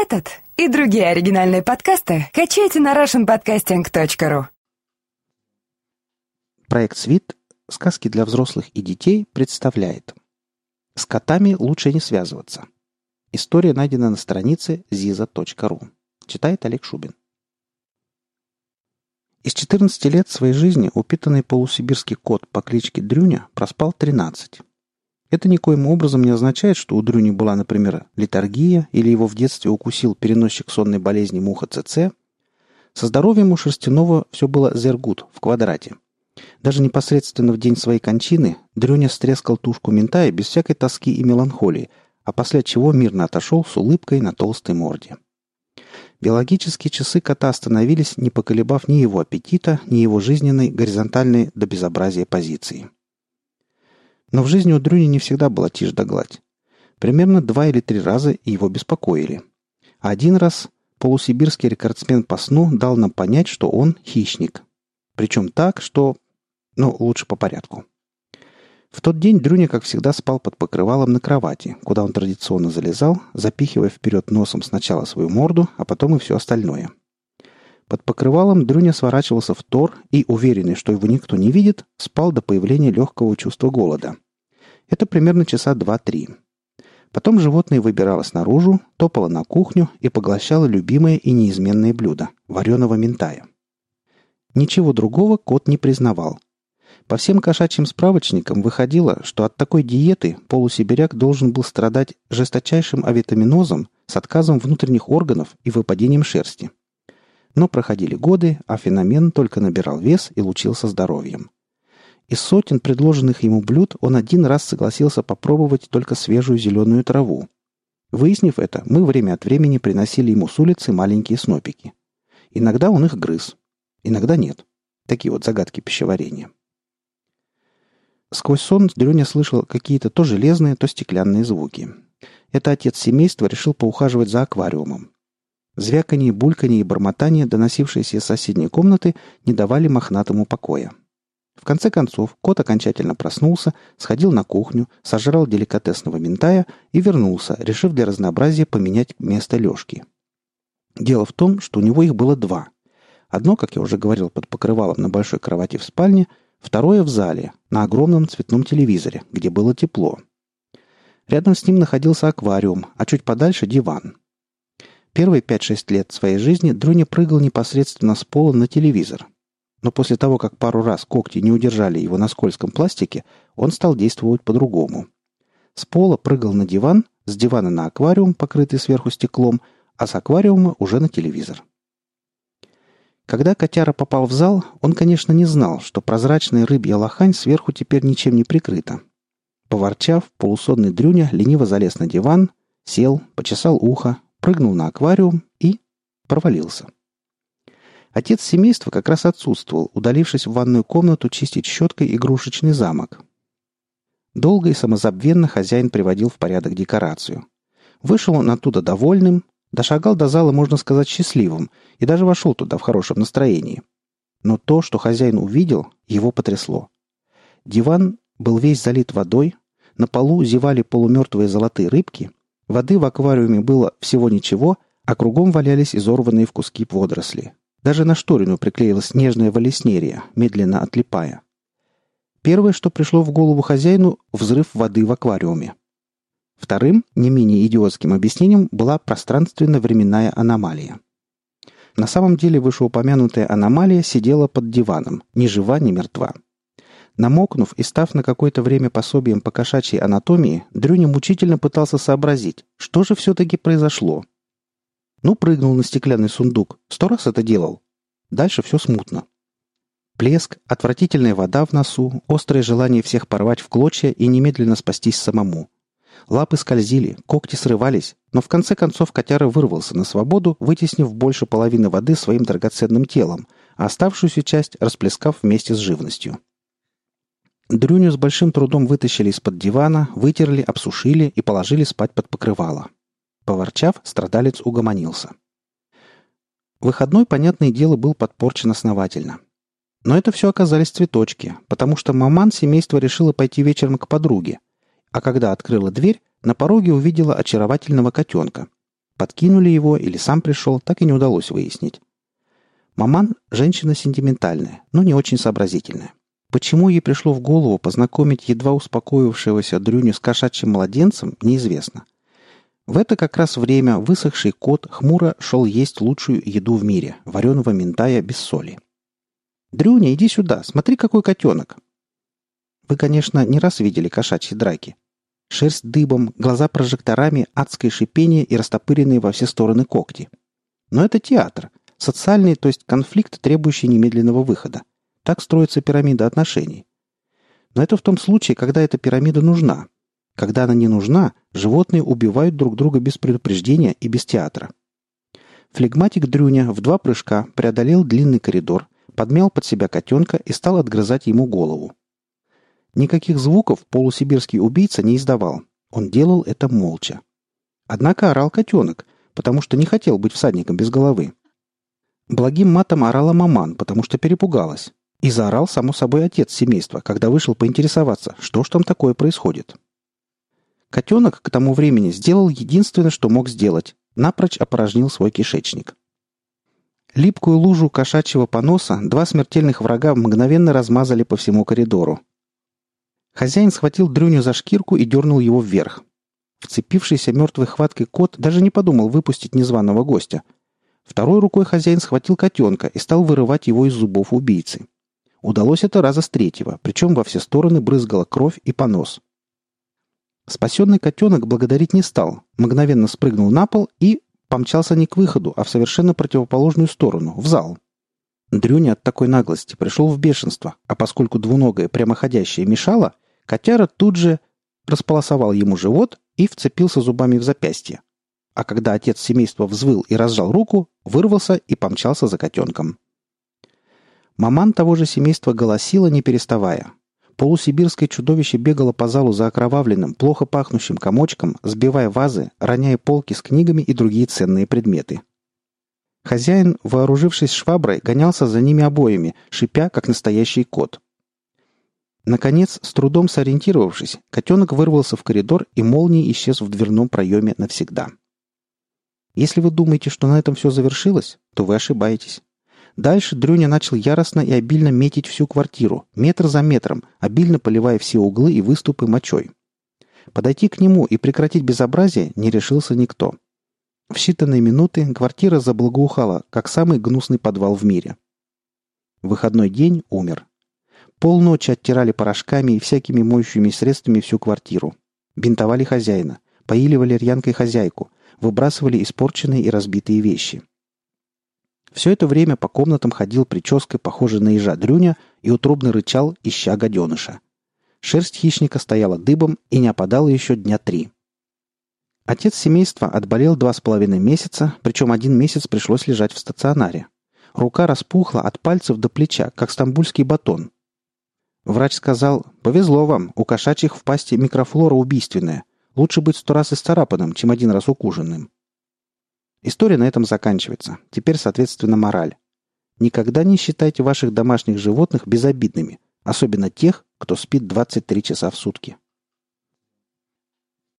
Этот и другие оригинальные подкасты качайте на russianpodcasting.ru Проект «Свит. Сказки для взрослых и детей» представляет С котами лучше не связываться. История найдена на странице ziza.ru. Читает Олег Шубин. Из 14 лет своей жизни упитанный полусибирский кот по кличке Дрюня проспал 13. Это никоим образом не означает, что у Дрюни была, например, литаргия или его в детстве укусил переносчик сонной болезни муха ЦЦ. Со здоровьем у Шерстяного все было зергут в квадрате. Даже непосредственно в день своей кончины Дрюня стрескал тушку ментая без всякой тоски и меланхолии, а после чего мирно отошел с улыбкой на толстой морде. Биологические часы кота остановились, не поколебав ни его аппетита, ни его жизненной, горизонтальной до безобразия позиции. Но в жизни у Дрюни не всегда была тишь да гладь. Примерно два или три раза его беспокоили. Один раз полусибирский рекордсмен по сну дал нам понять, что он хищник. Причем так, что... Ну, лучше по порядку. В тот день Дрюня, как всегда, спал под покрывалом на кровати, куда он традиционно залезал, запихивая вперед носом сначала свою морду, а потом и все остальное. Под покрывалом Дрюня сворачивался в тор и, уверенный, что его никто не видит, спал до появления легкого чувства голода. Это примерно часа два-три. Потом животное выбиралось наружу, топало на кухню и поглощало любимое и неизменное блюдо – вареного ментая. Ничего другого кот не признавал. По всем кошачьим справочникам выходило, что от такой диеты полусибиряк должен был страдать жесточайшим авитаминозом с отказом внутренних органов и выпадением шерсти – но проходили годы, а феномен только набирал вес и лучился здоровьем. Из сотен предложенных ему блюд он один раз согласился попробовать только свежую зеленую траву. Выяснив это, мы время от времени приносили ему с улицы маленькие снопики. Иногда он их грыз, иногда нет. Такие вот загадки пищеварения. Сквозь сон Дрюня слышал какие-то то железные, то стеклянные звуки. Это отец семейства решил поухаживать за аквариумом. Звяканье, бульканье и бормотание, доносившиеся из соседней комнаты, не давали мохнатому покоя. В конце концов, кот окончательно проснулся, сходил на кухню, сожрал деликатесного ментая и вернулся, решив для разнообразия поменять место лёжки. Дело в том, что у него их было два. Одно, как я уже говорил, под покрывалом на большой кровати в спальне, второе в зале, на огромном цветном телевизоре, где было тепло. Рядом с ним находился аквариум, а чуть подальше диван. Первые 5-6 лет своей жизни Друня прыгал непосредственно с пола на телевизор. Но после того, как пару раз когти не удержали его на скользком пластике, он стал действовать по-другому. С пола прыгал на диван, с дивана на аквариум, покрытый сверху стеклом, а с аквариума уже на телевизор. Когда котяра попал в зал, он, конечно, не знал, что прозрачная рыбья лохань сверху теперь ничем не прикрыта. Поворчав, полусонный Дрюня лениво залез на диван, сел, почесал ухо, прыгнул на аквариум и провалился. Отец семейства как раз отсутствовал, удалившись в ванную комнату чистить щеткой игрушечный замок. Долго и самозабвенно хозяин приводил в порядок декорацию. Вышел он оттуда довольным, дошагал до зала, можно сказать, счастливым, и даже вошел туда в хорошем настроении. Но то, что хозяин увидел, его потрясло. Диван был весь залит водой, на полу зевали полумертвые золотые рыбки, Воды в аквариуме было всего ничего, а кругом валялись изорванные в куски водоросли. Даже на шторину приклеилась нежная валеснерия, медленно отлипая. Первое, что пришло в голову хозяину – взрыв воды в аквариуме. Вторым, не менее идиотским объяснением была пространственно-временная аномалия. На самом деле вышеупомянутая аномалия сидела под диваном, ни жива, ни мертва. Намокнув и став на какое-то время пособием по кошачьей анатомии, Дрюня мучительно пытался сообразить, что же все-таки произошло. Ну, прыгнул на стеклянный сундук. Сто раз это делал. Дальше все смутно. Плеск, отвратительная вода в носу, острое желание всех порвать в клочья и немедленно спастись самому. Лапы скользили, когти срывались, но в конце концов котяра вырвался на свободу, вытеснив больше половины воды своим драгоценным телом, а оставшуюся часть расплескав вместе с живностью. Дрюню с большим трудом вытащили из-под дивана, вытерли, обсушили и положили спать под покрывало. Поворчав, страдалец угомонился. Выходной, понятное дело, был подпорчен основательно. Но это все оказались цветочки, потому что маман семейства решила пойти вечером к подруге. А когда открыла дверь, на пороге увидела очаровательного котенка. Подкинули его или сам пришел, так и не удалось выяснить. Маман – женщина сентиментальная, но не очень сообразительная. Почему ей пришло в голову познакомить едва успокоившегося Дрюню с кошачьим младенцем, неизвестно. В это как раз время высохший кот хмуро шел есть лучшую еду в мире – вареного ментая без соли. «Дрюня, иди сюда, смотри, какой котенок!» Вы, конечно, не раз видели кошачьи драки. Шерсть дыбом, глаза прожекторами, адское шипение и растопыренные во все стороны когти. Но это театр. Социальный, то есть конфликт, требующий немедленного выхода. Так строится пирамида отношений. Но это в том случае, когда эта пирамида нужна. Когда она не нужна, животные убивают друг друга без предупреждения и без театра. Флегматик Дрюня в два прыжка преодолел длинный коридор, подмял под себя котенка и стал отгрызать ему голову. Никаких звуков полусибирский убийца не издавал. Он делал это молча. Однако орал котенок, потому что не хотел быть всадником без головы. Благим матом орала маман, потому что перепугалась. И заорал, само собой, отец семейства, когда вышел поинтересоваться, что ж там такое происходит. Котенок к тому времени сделал единственное, что мог сделать. Напрочь опорожнил свой кишечник. Липкую лужу кошачьего поноса два смертельных врага мгновенно размазали по всему коридору. Хозяин схватил Дрюню за шкирку и дернул его вверх. Вцепившийся мертвой хваткой кот даже не подумал выпустить незваного гостя. Второй рукой хозяин схватил котенка и стал вырывать его из зубов убийцы. Удалось это раза с третьего, причем во все стороны брызгала кровь и понос. Спасенный котенок благодарить не стал, мгновенно спрыгнул на пол и помчался не к выходу, а в совершенно противоположную сторону, в зал. Дрюня от такой наглости пришел в бешенство, а поскольку двуногая прямоходящая мешала, котяра тут же располосовал ему живот и вцепился зубами в запястье. А когда отец семейства взвыл и разжал руку, вырвался и помчался за котенком. Маман того же семейства голосила, не переставая. Полусибирское чудовище бегало по залу за окровавленным, плохо пахнущим комочком, сбивая вазы, роняя полки с книгами и другие ценные предметы. Хозяин, вооружившись шваброй, гонялся за ними обоими, шипя, как настоящий кот. Наконец, с трудом сориентировавшись, котенок вырвался в коридор и молнией исчез в дверном проеме навсегда. Если вы думаете, что на этом все завершилось, то вы ошибаетесь. Дальше Дрюня начал яростно и обильно метить всю квартиру, метр за метром, обильно поливая все углы и выступы мочой. Подойти к нему и прекратить безобразие не решился никто. В считанные минуты квартира заблагоухала, как самый гнусный подвал в мире. Выходной день умер. Полночи оттирали порошками и всякими моющими средствами всю квартиру. Бинтовали хозяина, поили валерьянкой хозяйку, выбрасывали испорченные и разбитые вещи. Все это время по комнатам ходил прической, похожей на ежа Дрюня, и утробно рычал, ища гаденыша. Шерсть хищника стояла дыбом и не опадала еще дня три. Отец семейства отболел два с половиной месяца, причем один месяц пришлось лежать в стационаре. Рука распухла от пальцев до плеча, как стамбульский батон. Врач сказал, «Повезло вам, у кошачьих в пасти микрофлора убийственная. Лучше быть сто раз исцарапанным, чем один раз укушенным». История на этом заканчивается. Теперь, соответственно, мораль. Никогда не считайте ваших домашних животных безобидными, особенно тех, кто спит 23 часа в сутки.